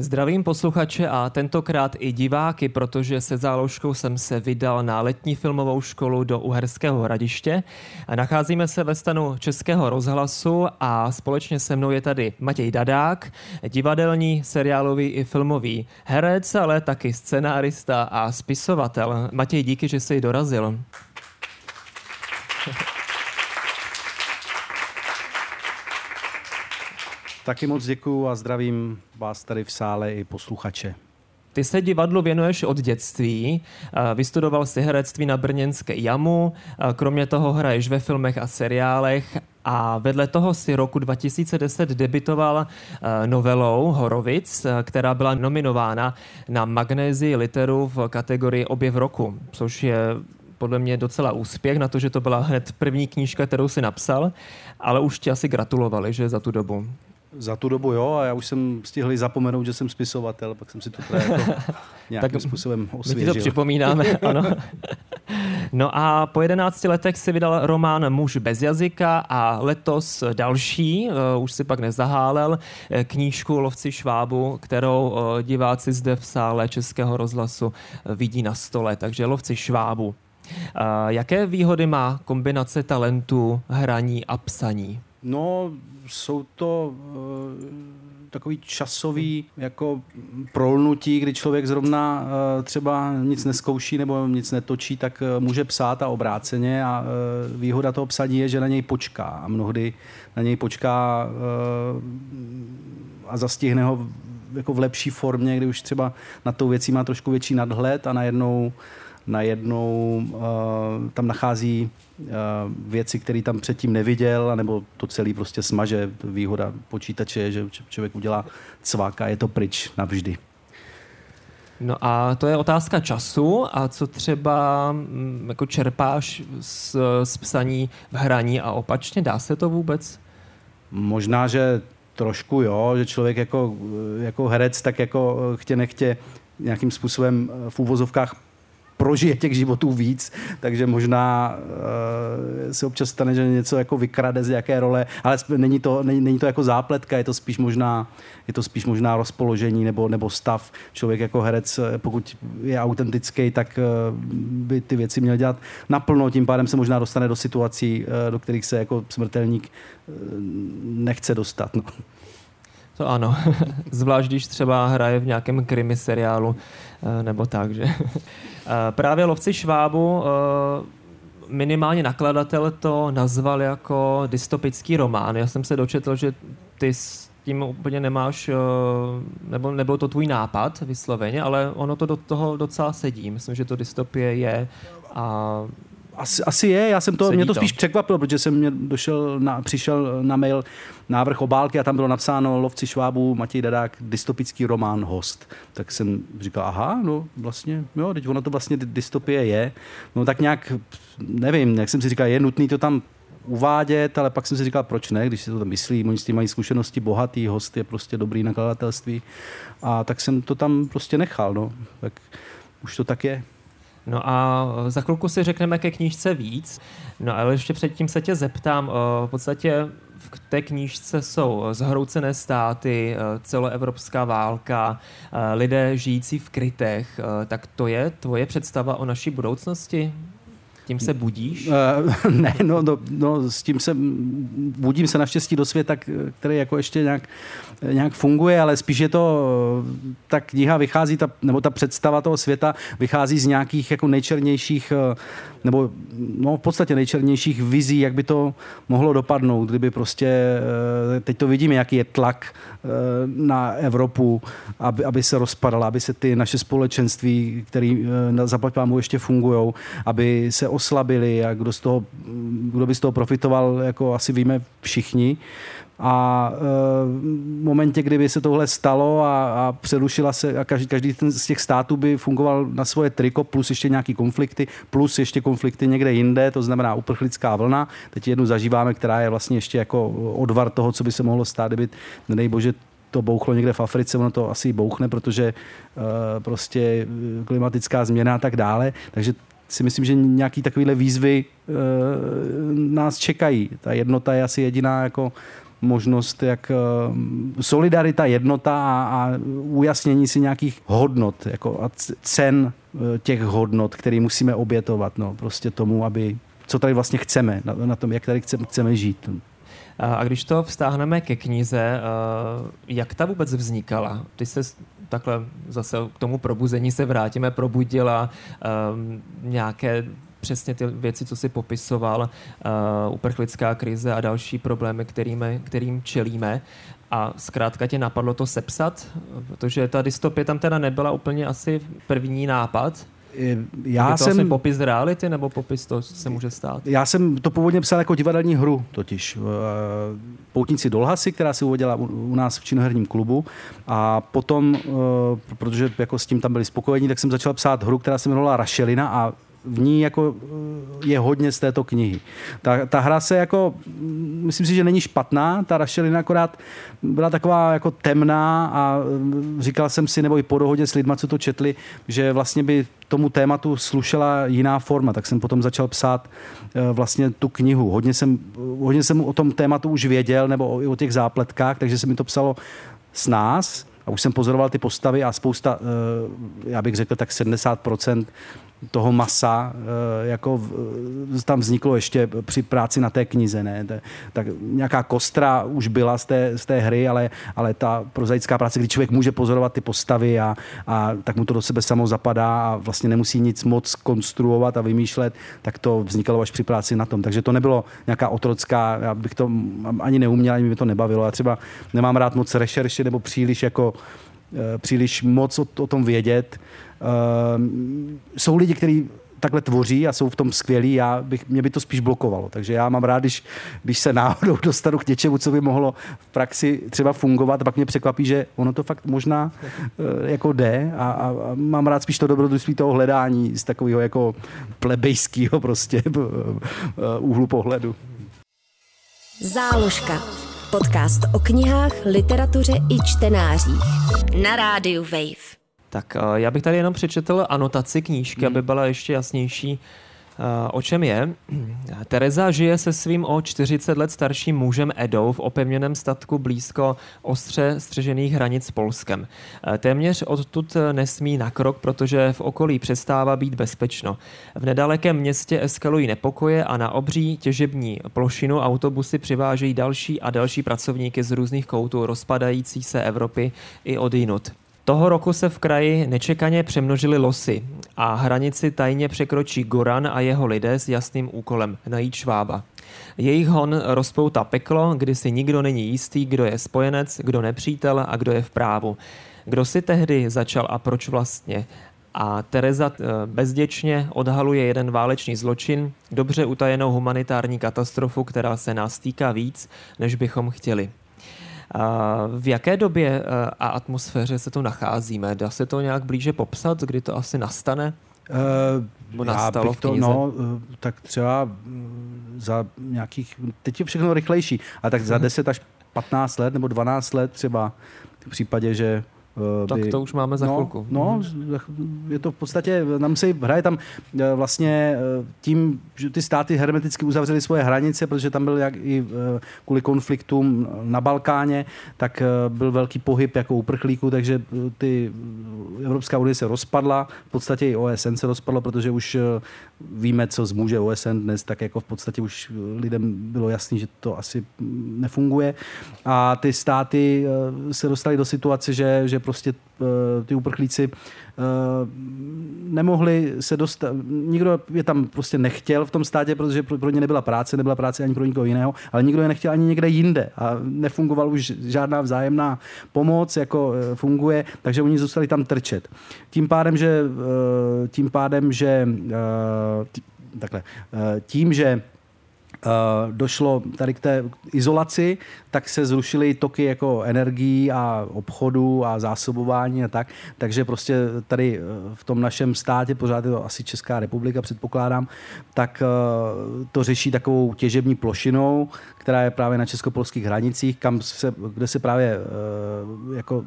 Zdravím posluchače a tentokrát i diváky, protože se záložkou jsem se vydal na letní filmovou školu do Uherského hradiště. Nacházíme se ve stanu Českého rozhlasu a společně se mnou je tady Matěj Dadák, divadelní, seriálový i filmový herec, ale taky scenárista a spisovatel. Matěj, díky, že jsi dorazil. Taky moc děkuju a zdravím vás tady v sále i posluchače. Ty se divadlu věnuješ od dětství, vystudoval si herectví na Brněnské jamu, kromě toho hraješ ve filmech a seriálech a vedle toho si roku 2010 debitoval novelou Horovic, která byla nominována na Magnézii literu v kategorii Objev roku, což je podle mě docela úspěch na to, že to byla hned první knížka, kterou si napsal, ale už ti asi gratulovali, že za tu dobu. Za tu dobu jo, a já už jsem stihl zapomenout, že jsem spisovatel, pak jsem si to jako nějakým tak způsobem osvěžil. My ti to připomínáme, ano. No a po 11 letech si vydal román Muž bez jazyka a letos další, uh, už si pak nezahálel, eh, knížku Lovci Švábu, kterou uh, diváci zde v sále Českého rozhlasu vidí na stole. Takže Lovci Švábu. Jaké výhody má kombinace talentu, hraní a psaní? No, jsou to uh, takový časový jako prolnutí, kdy člověk zrovna uh, třeba nic neskouší nebo nic netočí, tak uh, může psát a obráceně a výhoda toho psaní je, že na něj počká a mnohdy na něj počká a zastihne ho jako v lepší formě, kdy už třeba na tou věcí má trošku větší nadhled a najednou najednou uh, tam nachází věci, které tam předtím neviděl, nebo to celý prostě smaže. Výhoda počítače je, že člověk udělá cvák a je to pryč navždy. No a to je otázka času a co třeba mm, jako čerpáš z, z psaní v hraní a opačně, dá se to vůbec? Možná, že trošku jo, že člověk jako, jako herec tak jako chtě nechtě nějakým způsobem v úvozovkách prožije těch životů víc, takže možná uh, se občas stane, že něco jako vykrade z jaké role, ale není to, není, není to jako zápletka, je to spíš možná, je to spíš možná rozpoložení nebo, nebo stav. Člověk jako herec, eh, pokud je autentický, tak uh, by ty věci měl dělat naplno, tím pádem se možná dostane do situací, uh, do kterých se jako smrtelník uh, nechce dostat. No. To ano, zvlášť když třeba hraje v nějakém krimi seriálu nebo tak, že? Právě Lovci Švábu minimálně nakladatel to nazval jako dystopický román. Já jsem se dočetl, že ty s tím úplně nemáš, nebo nebyl to tvůj nápad vysloveně, ale ono to do toho docela sedí. Myslím, že to dystopie je a asi, asi je, já jsem to, Sedí mě to, to spíš překvapilo, protože jsem mě došel na, přišel na mail návrh obálky a tam bylo napsáno Lovci Švábů, Matěj Dadák, dystopický román Host. Tak jsem říkal, aha, no vlastně, jo, teď ono to vlastně dystopie je. No tak nějak, nevím, jak jsem si říkal, je nutný to tam uvádět, ale pak jsem si říkal, proč ne, když si to tam myslí, oni s tím mají zkušenosti, bohatý host je prostě dobrý nakladatelství. A tak jsem to tam prostě nechal, no. Tak už to tak je. No a za chvilku si řekneme ke knížce víc. No ale ještě předtím se tě zeptám, v podstatě v té knížce jsou zhroucené státy, celoevropská válka, lidé žijící v krytech. Tak to je tvoje představa o naší budoucnosti? Tím se budíš? Uh, ne, no, no, no, s tím se budím se naštěstí do světa, který jako ještě nějak, nějak funguje, ale spíš je to, ta kniha vychází, ta, nebo ta představa toho světa vychází z nějakých jako nejčernějších, eh, nebo no, v podstatě nejčernějších vizí, jak by to mohlo dopadnout, kdyby prostě, eh, teď to vidíme, jaký je tlak na Evropu, aby, aby se rozpadala, aby se ty naše společenství, které zaplať ještě fungují, aby se oslabili a kdo, z toho, kdo by z toho profitoval, jako asi víme všichni. A e, v momentě, kdyby se tohle stalo a, a přerušila se, a každý, každý ten z těch států by fungoval na svoje triko, plus ještě nějaký konflikty, plus ještě konflikty někde jinde, to znamená uprchlická vlna. Teď jednu zažíváme, která je vlastně ještě jako odvar toho, co by se mohlo stát, kdyby, nedej bože, to bouchlo někde v Africe, ono to asi bouchne, protože prostě klimatická změna a tak dále. Takže si myslím, že nějaký takovýhle výzvy nás čekají. Ta jednota je asi jediná jako možnost, jak solidarita, jednota a, a ujasnění si nějakých hodnot jako a cen těch hodnot, které musíme obětovat no, prostě tomu, aby co tady vlastně chceme, na, na tom, jak tady chceme, chceme žít. A když to vztáhneme ke knize, jak ta vůbec vznikala? Ty se takhle zase k tomu probuzení se vrátíme, probudila um, nějaké přesně ty věci, co si popisoval, uh, uprchlická krize a další problémy, kterými, kterým čelíme. A zkrátka tě napadlo to sepsat, protože ta dystopie tam teda nebyla úplně asi první nápad, já to jsem... popis reality nebo popis to, co se může stát? Já jsem to původně psal jako divadelní hru totiž. Eh, Poutníci Dolhasy, která se uvedla u nás v činoherním klubu a potom, eh, protože jako s tím tam byli spokojení, tak jsem začal psát hru, která se jmenovala Rašelina a v ní jako eh, je hodně z této knihy. Ta, ta hra se jako, myslím si, že není špatná, ta Rašelina akorát byla taková jako temná a mm, říkal jsem si, nebo i po dohodě s lidma, co to četli, že vlastně by tomu tématu slušela jiná forma, tak jsem potom začal psát eh, vlastně tu knihu. Hodně jsem, hodně jsem o tom tématu už věděl, nebo i o těch zápletkách, takže se mi to psalo s nás, a už jsem pozoroval ty postavy a spousta, eh, já bych řekl tak 70% toho masa eh, jako eh, tam vzniklo ještě při práci na té knize. Ne? Tak nějaká kostra už byla z té, z té hry, ale, ale ta prozaická práce, kdy člověk může pozorovat ty postavy a, a tak mu to do sebe samo zapadá a vlastně nemusí nic moc konstruovat a vymýšlet, tak to vznikalo až při práci na tom. Takže to nebylo nějaká otrocká, já bych to ani neuměl, ani by to nebavilo. Já třeba nemám rád moc rešerše nebo příliš jako eh, příliš moc o, o tom vědět, Ehm, jsou lidi, kteří takhle tvoří a jsou v tom skvělí, já bych, mě by to spíš blokovalo. Takže já mám rád, když, když se náhodou dostanu k něčemu, co by mohlo v praxi třeba fungovat, a pak mě překvapí, že ono to fakt možná uh, jako jde a, a, a mám rád spíš to dobrodružství toho hledání z takového jako plebejského prostě úhlu pohledu. Záložka. Podcast o knihách, literatuře i čtenářích. Na rádiu Wave. Tak eh, já bych tady jenom přečetl anotaci knížky, hmm. aby byla ještě jasnější, o čem je. Tereza žije se svým o 40 let starším mužem Edou v opevněném statku blízko ostře střežených hranic s Polskem. Eh, téměř odtud nesmí na krok, protože v okolí přestává být bezpečno. V nedalekém městě eskalují nepokoje a na obří těžební plošinu autobusy přivážejí další a další pracovníky z různých koutů rozpadající se Evropy i odinut. Toho roku se v kraji nečekaně přemnožily losy a hranici tajně překročí Goran a jeho lidé s jasným úkolem najít Švába. Jejich hon rozpouta peklo, kdy si nikdo není jistý, kdo je spojenec, kdo nepřítel a kdo je v právu. Kdo si tehdy začal a proč vlastně? A Tereza eh, bezděčně odhaluje jeden válečný zločin, dobře utajenou humanitární katastrofu, která se nás týká víc, než bychom chtěli. V jaké době eh, a atmosféře se tu nacházíme? Dá se to nějak blíže popsat, kdy to asi nastane? Uh, já bych to, no, eh, tak třeba mm, za nějakých, teď je všechno rychlejší, a tak za 10 až 15 let nebo 12 let třeba v případě, že Eh, tak by, to už máme za no, chvilku. No, je to v podstatě, nám se hraje tam eh, vlastně eh, tím, že ty státy hermeticky uzavřely svoje hranice, protože tam byl jak i kvůli konfliktům na Balkáně, tak byl velký pohyb jako uprchlíků, takže ty Evropská unie se rozpadla, v podstatě i OSN se rozpadlo, protože už víme, co zmůže OSN dnes, tak jako v podstatě už lidem bylo jasný, že to asi nefunguje. A ty státy se dostaly do situace, že, že prostě eh, ty uprchlíci eh, nemohli se dostat, nikdo je tam prostě nechtěl v tom státě, protože pro ně nebyla práce, nebyla práce ani pro nikoho jiného, ale nikdo je nechtěl ani někde jinde a nefungoval už žádná vzájemná pomoc, jako eh, funguje, takže oni zůstali tam trčet. Tím pádem, že tím pádem, že takhle, tím, že došlo tady k té izolaci, tak se zrušily toky jako energií a obchodu a zásobování a tak. Takže prostě tady eh, v tom našem státě, pořád je to asi Česká republika, předpokládám, tak eh, to řeší takovou těžební plošinou, která je právě na českopolských hranicích, kam se, kde se právě jako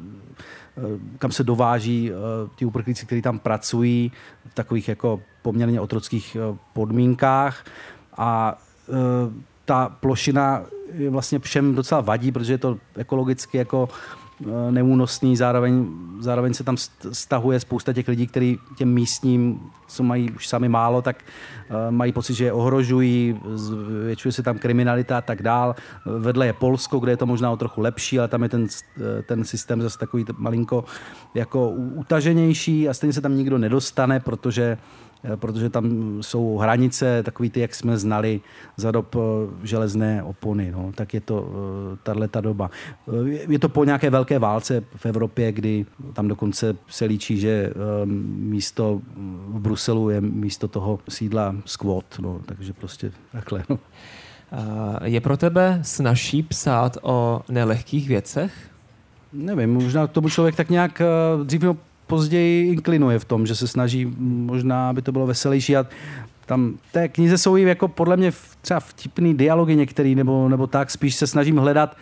kam se dováží ti uprchlíci, kteří tam pracují v takových jako poměrně otrockých podmínkách. A Eh, ta plošina vlastně všem docela vadí, protože je to ekologicky jako eh, neúnosný, zároveň, zároveň se tam stahuje spousta těch lidí, kteří těm místním, co mají už sami málo, tak eh, mají pocit, že je ohrožují, zvětšuje se tam kriminalita a tak dál. Vedle je Polsko, kde je to možná o trochu lepší, ale tam je ten, ten systém zase takový malinko jako utaženější a stejně se tam nikdo nedostane, protože Eh, protože tam jsou hranice, takový ty, jak jsme znali za dob eh, železné opony. No. Tak je to eh, tahle ta doba. Je to po nějaké velké válce v Evropě, kdy tam dokonce se líčí, že místo v Bruselu je místo toho sídla squat. No. Takže prostě takhle. No. Je pro tebe snažší psát o nelehkých věcech? Nevím, možná tomu člověk tak nějak dřív později inklinuje v tom, že se snaží možná, aby to bylo veselější. A tam té knize jsou i jako podle mě třeba vtipný dialogy některý nebo, nebo tak, spíš se snažím hledat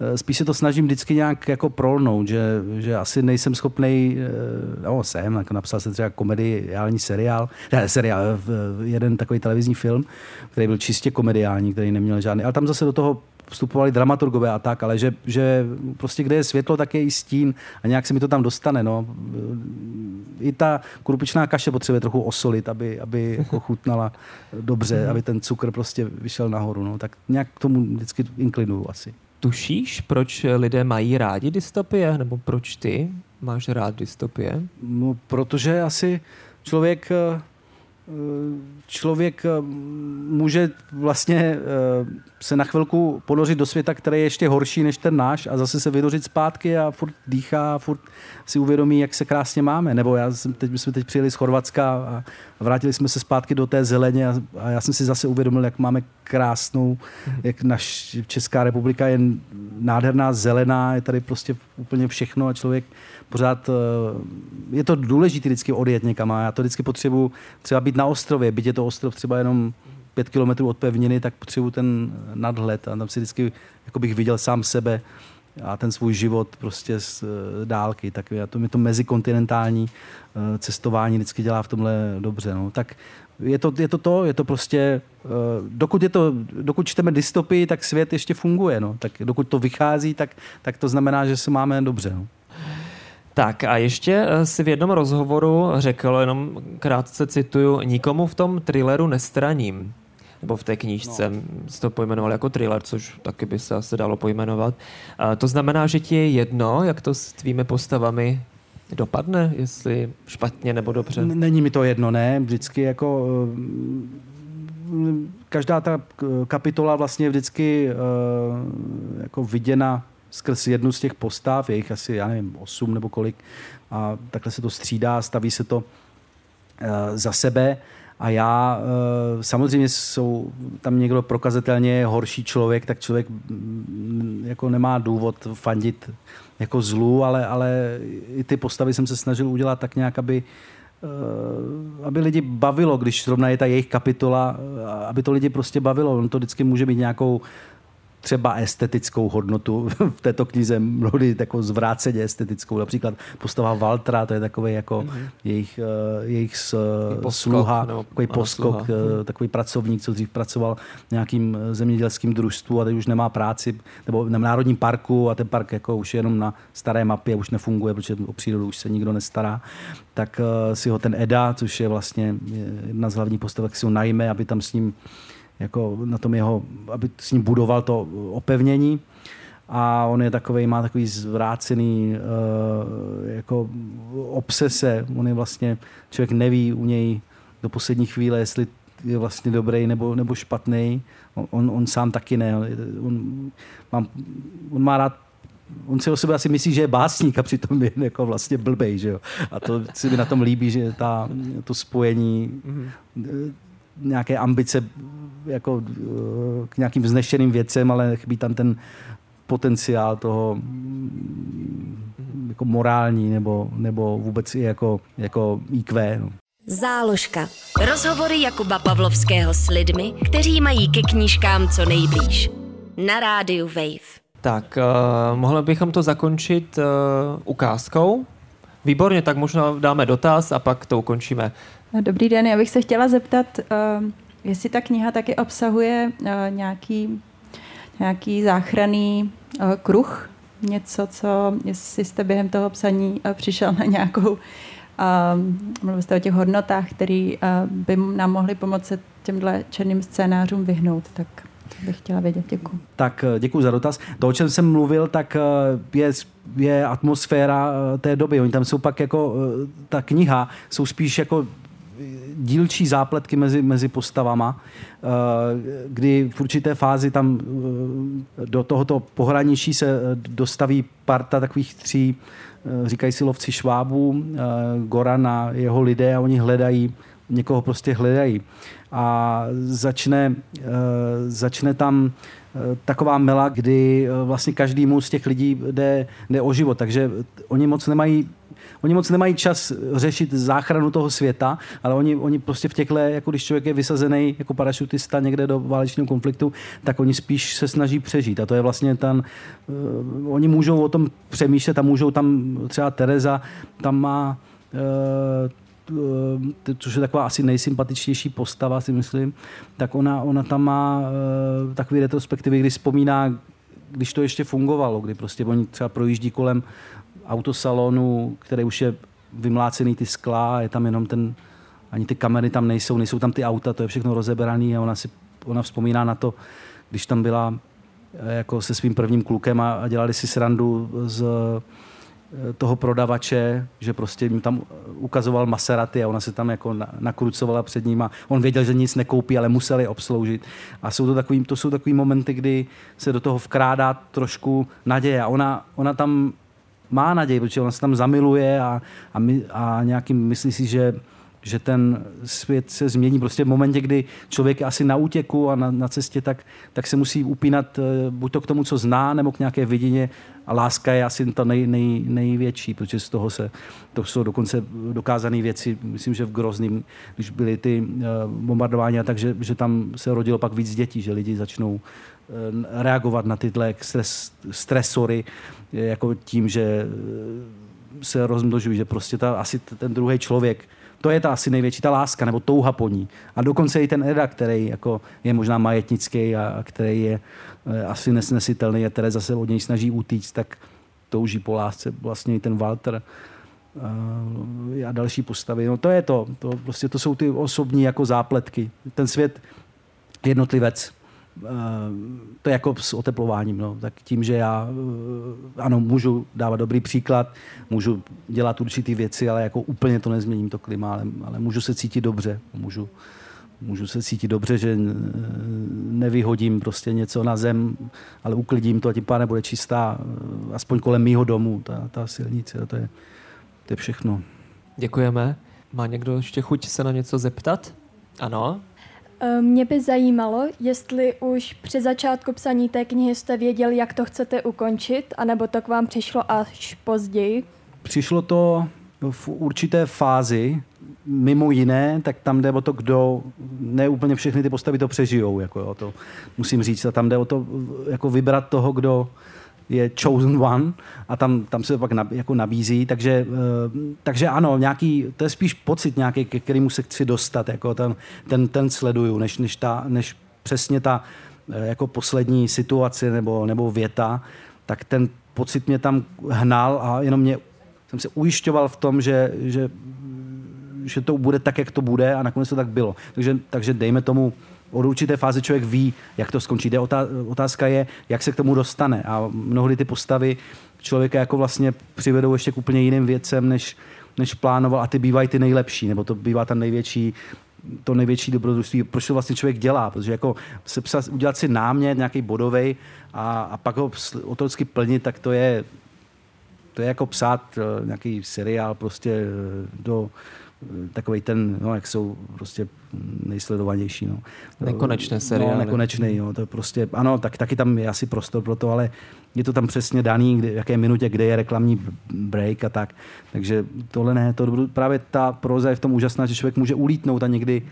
eh, spíš se to snažím vždycky nějak jako prolnout, že, že asi nejsem schopný, eh, no jsem, jako napsal jsem třeba komediální seriál, ne, seriál, jeden takový televizní film, který byl čistě komediální, který neměl žádný, ale tam zase do toho vstupovali dramaturgové a tak, ale že, že prostě kde je světlo, tak je i stín a nějak se mi to tam dostane. No. I ta krupičná kaše potřebuje trochu osolit, aby, aby jako chutnala dobře, mhm. aby ten cukr prostě vyšel nahoru. No. Tak nějak k tomu vždycky inklinuju asi. Tušíš, proč lidé mají rádi dystopie? Nebo proč ty máš rád dystopie? No, protože asi člověk eh, člověk eh, může vlastně eh, se na chvilku ponořit do světa, který je ještě horší než ten náš a zase se vydořit zpátky a furt dýchá a furt si uvědomí, jak se krásně máme. Nebo já jsem teď, my jsme teď přijeli z Chorvatska a vrátili jsme se zpátky do té zeleně a, a já jsem si zase uvědomil, jak máme krásnou, jak naš Česká republika je nádherná, zelená, je tady prostě úplně všechno a člověk pořád, eh, je to důležité vždycky odjet někam a já to vždycky potřebuji třeba být na ostrově, byť je to ostrov třeba jenom pět kilometrů od pevniny, tak potřebuji ten nadhled a tam si vždycky jako bych viděl sám sebe a ten svůj život prostě z eh, dálky. Tak já to mi to mezikontinentální eh, cestování vždycky dělá v tomhle dobře. No. Tak je to, je to to, je to prostě, dokud, je to, dokud čteme dystopii, tak svět ještě funguje. No. Tak dokud to vychází, tak, tak to znamená, že se máme dobře. No. Tak a ještě eh, si v jednom rozhovoru řekl, jenom krátce cituju, nikomu v tom thrilleru nestraním. Nebo v té knížce no. se to pojmenoval jako thriller, což taky by se asi dalo pojmenovat. A to znamená, že ti je jedno, jak to s tvými postavami dopadne, jestli špatně nebo dobře? Není mi to jedno, ne. Vždycky jako eh, každá ta kapitola vlastně vždycky eh, jako viděna skrz jednu z těch postav, je jich asi, já nevím, osm nebo kolik, a takhle se to střídá, staví se to uh, za sebe. A já, uh, samozřejmě jsou tam někdo prokazatelně horší člověk, tak člověk mm, jako nemá důvod fandit jako zlu, ale, ale i ty postavy jsem se snažil udělat tak nějak, aby, uh, aby lidi bavilo, když zrovna je ta jejich kapitola, aby to lidi prostě bavilo. On to vždycky může mít nějakou třeba estetickou hodnotu. V této knize, mnohdy jako zvráceně estetickou. Například postava Valtra, to je takový jako mm-hmm. jejich, uh, jejich uh, sluha, takový poskok, uh, takový pracovník, co dřív pracoval v nějakým zemědělským družstvu a teď už nemá práci, nebo na Národním parku a ten park jako už je jenom na staré mapě, už nefunguje, protože o přírodu už se nikdo nestará, tak uh, si ho ten Eda, což je vlastně jedna z hlavních postavek, si ho najme, aby tam s ním jako na tom jeho, aby s ním budoval to opevnění a on je takový, má takový zvrácený uh, jako obsese, on je vlastně, člověk neví u něj do poslední chvíle, jestli je vlastně dobrý nebo, nebo špatný. On, on, on sám taky ne. On, mám, on má rád on si o sebe asi myslí, že je básník a přitom je jako vlastně blbej, že jo. A to si mi na tom líbí, že ta, to spojení mm-hmm nějaké ambice jako k nějakým vznešeným věcem, ale chybí tam ten potenciál toho mm, jako morální nebo, nebo vůbec i jako, jako IQ. No. Záložka. Rozhovory Jakuba Pavlovského s lidmi, kteří mají ke knížkám co nejblíž. Na rádiu Wave. Tak, uh, mohli bychom to zakončit uh, ukázkou. Výborně, tak možná dáme dotaz a pak to ukončíme. Dobrý den, já bych se chtěla zeptat, uh, jestli ta kniha taky obsahuje uh, nějaký, nějaký záchranný uh, kruh, něco, co, jestli jste během toho psaní přišel na nějakou mluvil jste o těch hodnotách, které by nám mohly pomoci těmhle černým scénářům vyhnout. Tak bych chtěla vědět. Děkuji. Tak eh, děkuji za dotaz. To, o čem jsem mluvil, tak eh, je, je atmosféra eh, té doby. Oni tam jsou pak jako, ta kniha jsou spíš jako dílčí zápletky mezi, mezi postavama, kdy v určité fázi tam do tohoto pohraničí se dostaví parta takových tří, říkají si lovci švábů, Goran a jeho lidé a oni hledají, někoho prostě hledají. A začne, eh, začne tam eh, taková mela, kdy eh, vlastně každému z těch lidí jde, jde o život, takže oni moc nemají Oni moc nemají čas řešit záchranu toho světa, ale oni, oni prostě v těchto, jako když člověk je vysazený jako parašutista někde do válečného konfliktu, tak oni spíš se snaží přežít. A to je vlastně ten, uh, oni můžou o tom přemýšlet a můžou tam, třeba Tereza tam má uh, což je taková asi nejsympatičtější postava, si myslím, tak ona, ona tam má uh, takový retrospektivy, kdy vzpomíná, když to ještě fungovalo, kdy prostě oni třeba projíždí kolem autosalonu, který už je vymlácený ty skla, je tam jenom ten, ani ty kamery tam nejsou, nejsou tam ty auta, to je všechno rozeberaný a ona si ona vzpomíná na to, když tam byla eh, jako se svým prvním klukem a, a dělali si srandu z toho prodavače, že prostě jim tam ukazoval Maserati a ona se tam jako nakrucovala před ním a on věděl, že nic nekoupí, ale museli je obsloužit. A jsou to takový, to jsou takový momenty, kdy se do toho vkrádá trošku naděje a ona, ona tam má naději, protože ona se tam zamiluje a, a, my, a nějakým myslí si, že že ten svět se změní. Prostě v momentě, kdy člověk je asi na útěku a na, na cestě, tak, tak se musí upínat eh, buď to k tomu, co zná, nebo k nějaké vidině. A láska je asi ta nej, nej, největší, protože z toho se, to jsou dokonce dokázané věci, myslím, že v Grozným, když byly ty uh, bombardování, takže že tam se rodilo pak víc dětí, že lidi začnou uh, reagovat na tyhle stres, stresory, jako tím, že se rozmnožují, že prostě ta, asi ten druhý člověk to je ta asi největší ta láska nebo touha po ní. A dokonce i ten Eda, který jako je možná majetnický a, a který je e, asi nesnesitelný a které zase od něj snaží utíct, tak touží po lásce vlastně i ten Walter e, a další postavy. No to je to. to. Prostě to jsou ty osobní jako zápletky. Ten svět jednotlivec Eh, to je jako s oteplováním. No. Tak tím, že já eh, ano, můžu dávat dobrý příklad, můžu dělat určitý věci, ale jako úplně to nezměním to klima, ale, ale můžu se cítit dobře. Můžu, můžu se cítit dobře, že eh, nevyhodím prostě něco na zem, ale uklidím to a tím pádem bude čistá, aspoň kolem mýho domu, ta, ta silnice. To je, to je všechno. Děkujeme. Má někdo ještě chuť se na něco zeptat? Ano? Eh, mě by zajímalo, jestli už při začátku psaní té knihy jste věděli, jak to chcete ukončit, anebo to k vám přišlo až později. Přišlo to v určité fázi, mimo jiné, tak tam jde o to, kdo, ne úplně všechny ty postavy to přežijou, jako jo, to musím říct, a tam jde o to jako vybrat toho, kdo, je chosen one a tam, tam se pak nab, jako nabízí, takže, uh, takže ano, nějaký, to je spíš pocit nějaký, ke kterému se chci dostat, jako ten, ten, ten sleduju, než, než, ta, než přesně ta uh, jako poslední situace nebo, nebo věta, tak ten pocit mě tam hnal a jenom mě jsem se ujišťoval v tom, že, že, že to bude tak, jak to bude a nakonec to tak bylo. Takže, takže dejme tomu od určité fáze člověk ví, jak to skončí. Jde otázka je, jak se k tomu dostane. A mnohdy ty postavy člověka jako vlastně přivedou ještě k úplně jiným věcem, než, než plánoval a ty bývají ty nejlepší, nebo to bývá ten největší to největší dobrodružství, proč to vlastně člověk dělá, protože jako se psat, udělat si námět, nějaký bodový a, a pak ho otrocky plnit, tak to je, to je jako psát uh, nějaký seriál prostě uh, do takový ten, no, jak jsou prostě nejsledovanější. No. Nekonečné seriály. No, nekonečný, jo, to je prostě, ano, tak, taky tam je asi prostor pro to, ale je to tam přesně daný, kdy, v jaké minutě, kde je reklamní break a tak. Takže tohle ne, to právě ta proza je v tom úžasná, že člověk může ulítnout a někdy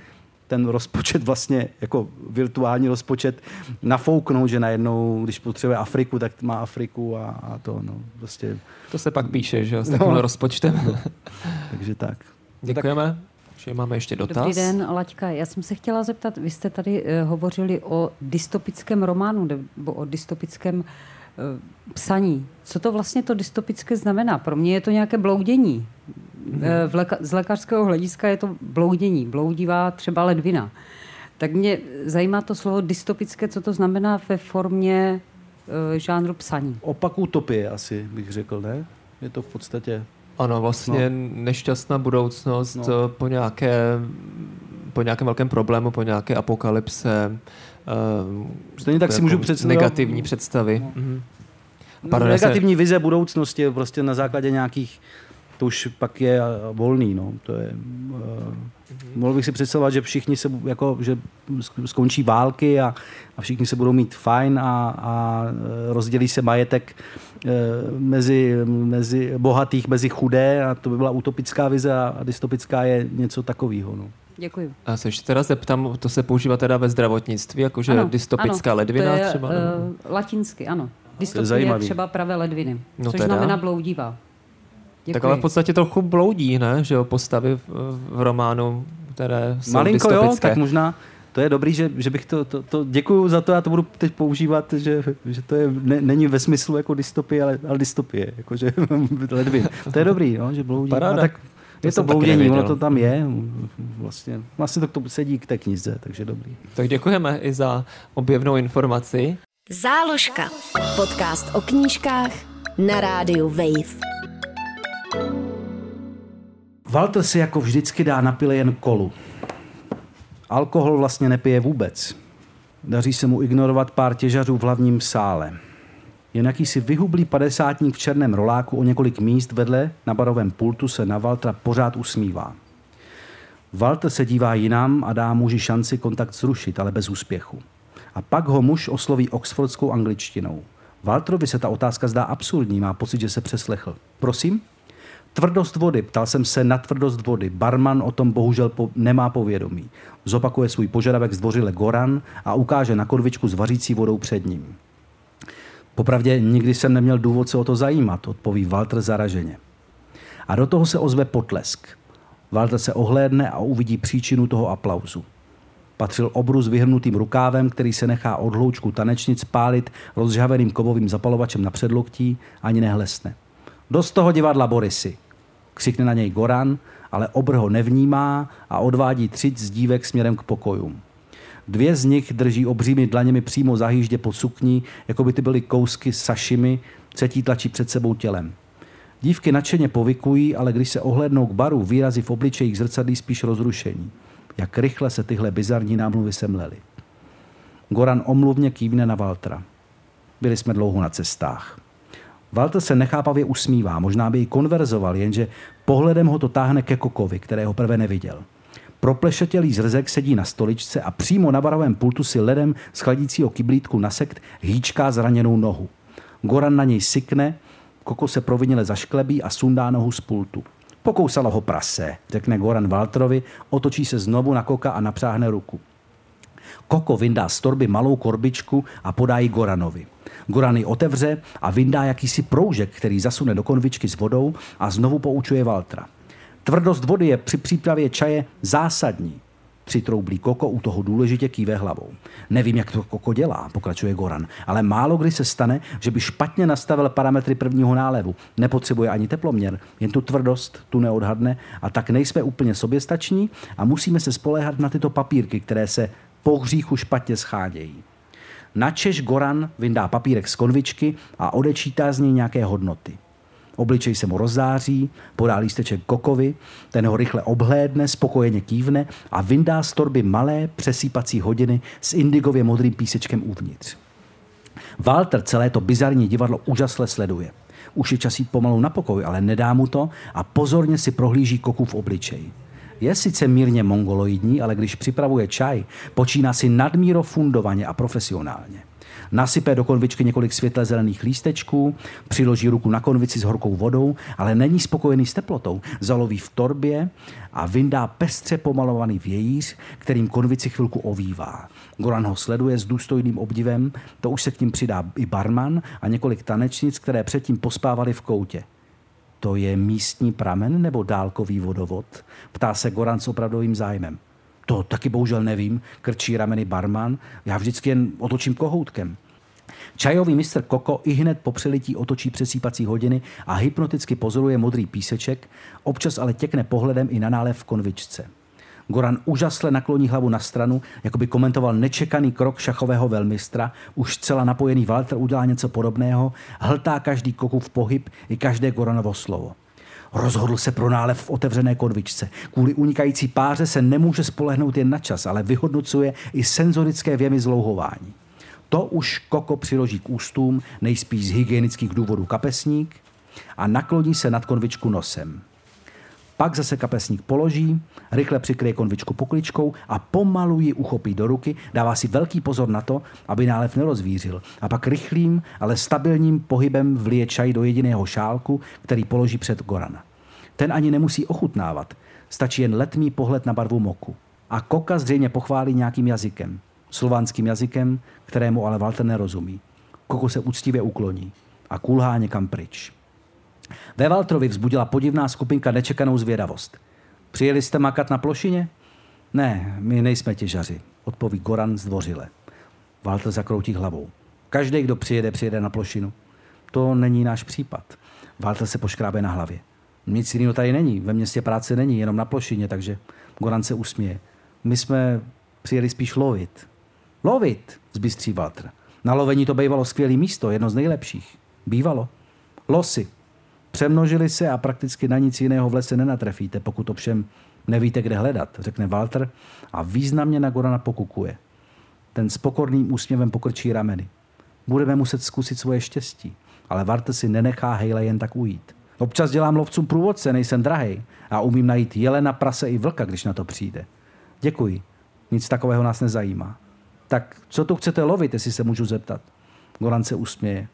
ten rozpočet vlastně jako virtuální rozpočet nafouknout, že najednou, když potřebuje Afriku, tak má Afriku a, a to, no, prostě. To se pak píše, že s takovým no. rozpočtem. No. Takže tak. Děkujeme. Že máme ještě dotaz. Dobrý den, Laďka. Já jsem se chtěla zeptat, vy jste tady uh, hovořili o dystopickém románu nebo o dystopickém uh, psaní. Co to vlastně to dystopické znamená? Pro mě je to nějaké bloudění. V léka- z lékařského hlediska je to bloudění. Bloudivá třeba ledvina. Tak mě zajímá to slovo dystopické, co to znamená ve formě uh, žánru psaní. Opak utopie asi bych řekl, ne? Je to v podstatě ano, vlastně no. nešťastná budoucnost no. po, nějaké, po nějakém velkém problému, po nějaké apokalypse. Uh, Stejně tak si můžu představit. Negativní představy. No. Mm-hmm. No, negativní vize budoucnosti prostě na základě nějakých to už pak je volný. No. To je, uh, mohl bych si představovat, že všichni se, jako, že skončí války a, a všichni se budou mít fajn a, a rozdělí se majetek uh, mezi, mezi bohatých, mezi chudé a to by byla utopická vize a, a dystopická je něco takového. No. Děkuji. A se ještě teda zeptám, to se používá teda ve zdravotnictví, jakože ano, dystopická ano, ledvina to je, třeba? Uh, latinsky, ano. Dystopie je třeba pravé ledviny, no což teda. znamená bloudivá. Děkuji. Tak ale v podstatě trochu bloudí, ne? Že jo, postavy v, v románu, které jsou Malinko jo, tak možná to je dobrý, že, že bych to, to, to děkuju za to, já to budu teď používat, že, že to je, ne, není ve smyslu jako dystopie, ale, ale dystopie, jakože ledvin. To je dobrý, no, že bloudí. Paráda. tak je to, to bloudění, ono to tam je. Vlastně, vlastně to k tomu sedí k té knize, takže dobrý. Tak děkujeme i za objevnou informaci. Záložka. Podcast o knížkách na rádiu Wave. Walter si jako vždycky dá na pile jen kolu. Alkohol vlastně nepije vůbec. Daří se mu ignorovat pár těžařů v hlavním sále. Jen jakýsi vyhublý padesátník v černém roláku o několik míst vedle na barovém pultu se na Waltera pořád usmívá. Walter se dívá jinam a dá muži šanci kontakt zrušit, ale bez úspěchu. A pak ho muž osloví oxfordskou angličtinou. Walterovi se ta otázka zdá absurdní, má pocit, že se přeslechl. Prosím? Tvrdost vody, ptal jsem se na tvrdost vody. Barman o tom bohužel po, nemá povědomí. Zopakuje svůj požadavek zdvořile Goran a ukáže na kodvičku s vařící vodou před ním. Popravdě nikdy jsem neměl důvod se o to zajímat, odpoví Walter zaraženě. A do toho se ozve potlesk. Walter se ohlédne a uvidí příčinu toho aplauzu. Patřil obru s vyhrnutým rukávem, který se nechá od hloučku tanečnic pálit rozžhaveným kovovým zapalovačem na předloktí, ani nehlesne. Dost toho divadla Borisy. Křikne na něj Goran, ale obr ho nevnímá a odvádí třic z dívek směrem k pokojům. Dvě z nich drží obřími dlaněmi přímo za hýždě pod sukní, jako by ty byly kousky sašimi, třetí tlačí před sebou tělem. Dívky nadšeně povykují, ale když se ohlednou k baru, výrazy v obličejích zrcadlí spíš rozrušení. Jak rychle se tyhle bizarní námluvy semlely. Goran omluvně kývne na Valtra. Byli jsme dlouho na cestách. Walter se nechápavě usmívá, možná by i konverzoval, jenže pohledem ho to táhne ke Kokovi, kterého prvé neviděl. Proplešetělý zrzek sedí na stoličce a přímo na barovém pultu si ledem z chladícího kyblítku na sekt hýčká zraněnou nohu. Goran na něj sykne, Koko se provinile zašklebí a sundá nohu z pultu. Pokousalo ho prase, řekne Goran Walterovi, otočí se znovu na Koka a napřáhne ruku. Koko vyndá z torby malou korbičku a podá ji Goranovi. Goran ji otevře a vyndá jakýsi proužek, který zasune do konvičky s vodou a znovu poučuje Valtra. Tvrdost vody je při přípravě čaje zásadní. Přitroublí Koko u toho důležitě kýve hlavou. Nevím, jak to Koko dělá, pokračuje Goran, ale málo kdy se stane, že by špatně nastavil parametry prvního nálevu. Nepotřebuje ani teploměr, jen tu tvrdost tu neodhadne a tak nejsme úplně soběstační a musíme se spoléhat na tyto papírky, které se po hříchu špatně schádějí. Načeš Goran vyndá papírek z konvičky a odečítá z něj nějaké hodnoty. Obličej se mu rozzáří, podá lísteček Kokovi, ten ho rychle obhlédne, spokojeně kývne a vyndá z torby malé přesýpací hodiny s indigově modrým písečkem uvnitř. Walter celé to bizarní divadlo úžasle sleduje. Už je čas jít pomalu na pokoj, ale nedá mu to a pozorně si prohlíží Koku v obličeji. Je sice mírně mongoloidní, ale když připravuje čaj, počíná si nadmíro fundovaně a profesionálně. Nasype do konvičky několik světle zelených lístečků, přiloží ruku na konvici s horkou vodou, ale není spokojený s teplotou. Zaloví v torbě a vyndá pestře pomalovaný vějíř, kterým konvici chvilku ovívá. Goran ho sleduje s důstojným obdivem, to už se k ním přidá i barman a několik tanečnic, které předtím pospávali v koutě. To je místní pramen nebo dálkový vodovod? Ptá se Goran s opravdovým zájmem. To taky bohužel nevím, krčí rameny barman. Já vždycky jen otočím kohoutkem. Čajový mistr Koko i hned po přelití otočí přesýpací hodiny a hypnoticky pozoruje modrý píseček, občas ale těkne pohledem i na nálev v konvičce. Goran úžasle nakloní hlavu na stranu, jako by komentoval nečekaný krok šachového velmistra. Už celá napojený Walter udělá něco podobného, hltá každý koku v pohyb i každé Goranovo slovo. Rozhodl se pro nálev v otevřené konvičce. Kvůli unikající páře se nemůže spolehnout jen na čas, ale vyhodnocuje i senzorické věmy zlouhování. To už Koko přiloží k ústům, nejspíš z hygienických důvodů kapesník a nakloní se nad konvičku nosem. Pak zase kapesník položí, rychle přikryje konvičku pokličkou a pomalu ji uchopí do ruky, dává si velký pozor na to, aby nálev nerozvířil a pak rychlým, ale stabilním pohybem vlije čaj do jediného šálku, který položí před Gorana. Ten ani nemusí ochutnávat, stačí jen letmý pohled na barvu moku. A Koka zřejmě pochválí nějakým jazykem, slovanským jazykem, kterému ale Walter nerozumí. Koko se úctivě ukloní a kulhá někam pryč. Ve Valtrovi vzbudila podivná skupinka nečekanou zvědavost. Přijeli jste makat na plošině? Ne, my nejsme těžaři, odpoví Goran zdvořile. Walter zakroutí hlavou. Každý, kdo přijede, přijede na plošinu. To není náš případ. Walter se poškrábe na hlavě. Nic jiného tady není, ve městě práce není, jenom na plošině, takže Goran se usměje. My jsme přijeli spíš lovit. Lovit, zbystří Walter. Na lovení to bývalo skvělé místo, jedno z nejlepších. Bývalo. Losy, Přemnožili se a prakticky na nic jiného v lese nenatrefíte, pokud ovšem nevíte, kde hledat, řekne Walter a významně na Gorana pokukuje. Ten s pokorným úsměvem pokrčí rameny. Budeme muset zkusit svoje štěstí, ale Walter si nenechá Hejle jen tak ujít. Občas dělám lovcům průvodce, nejsem drahej a umím najít jelena, prase i vlka, když na to přijde. Děkuji, nic takového nás nezajímá. Tak co tu chcete lovit, jestli se můžu zeptat? Goran se usměje.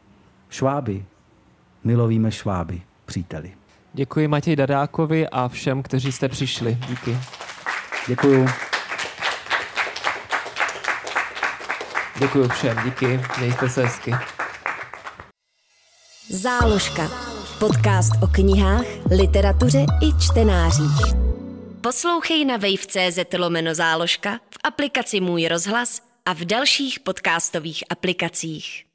Šváby. My lovíme šváby příteli. Děkuji Matěj Dadákovi a všem, kteří jste přišli. Díky. Děkuju. Děkuji všem, díky. Mějte se hezky. Záložka. Podcast o knihách, literatuře i čtenářích. Poslouchej na wave.cz lomeno záložka, v aplikaci Můj rozhlas a v dalších podcastových aplikacích.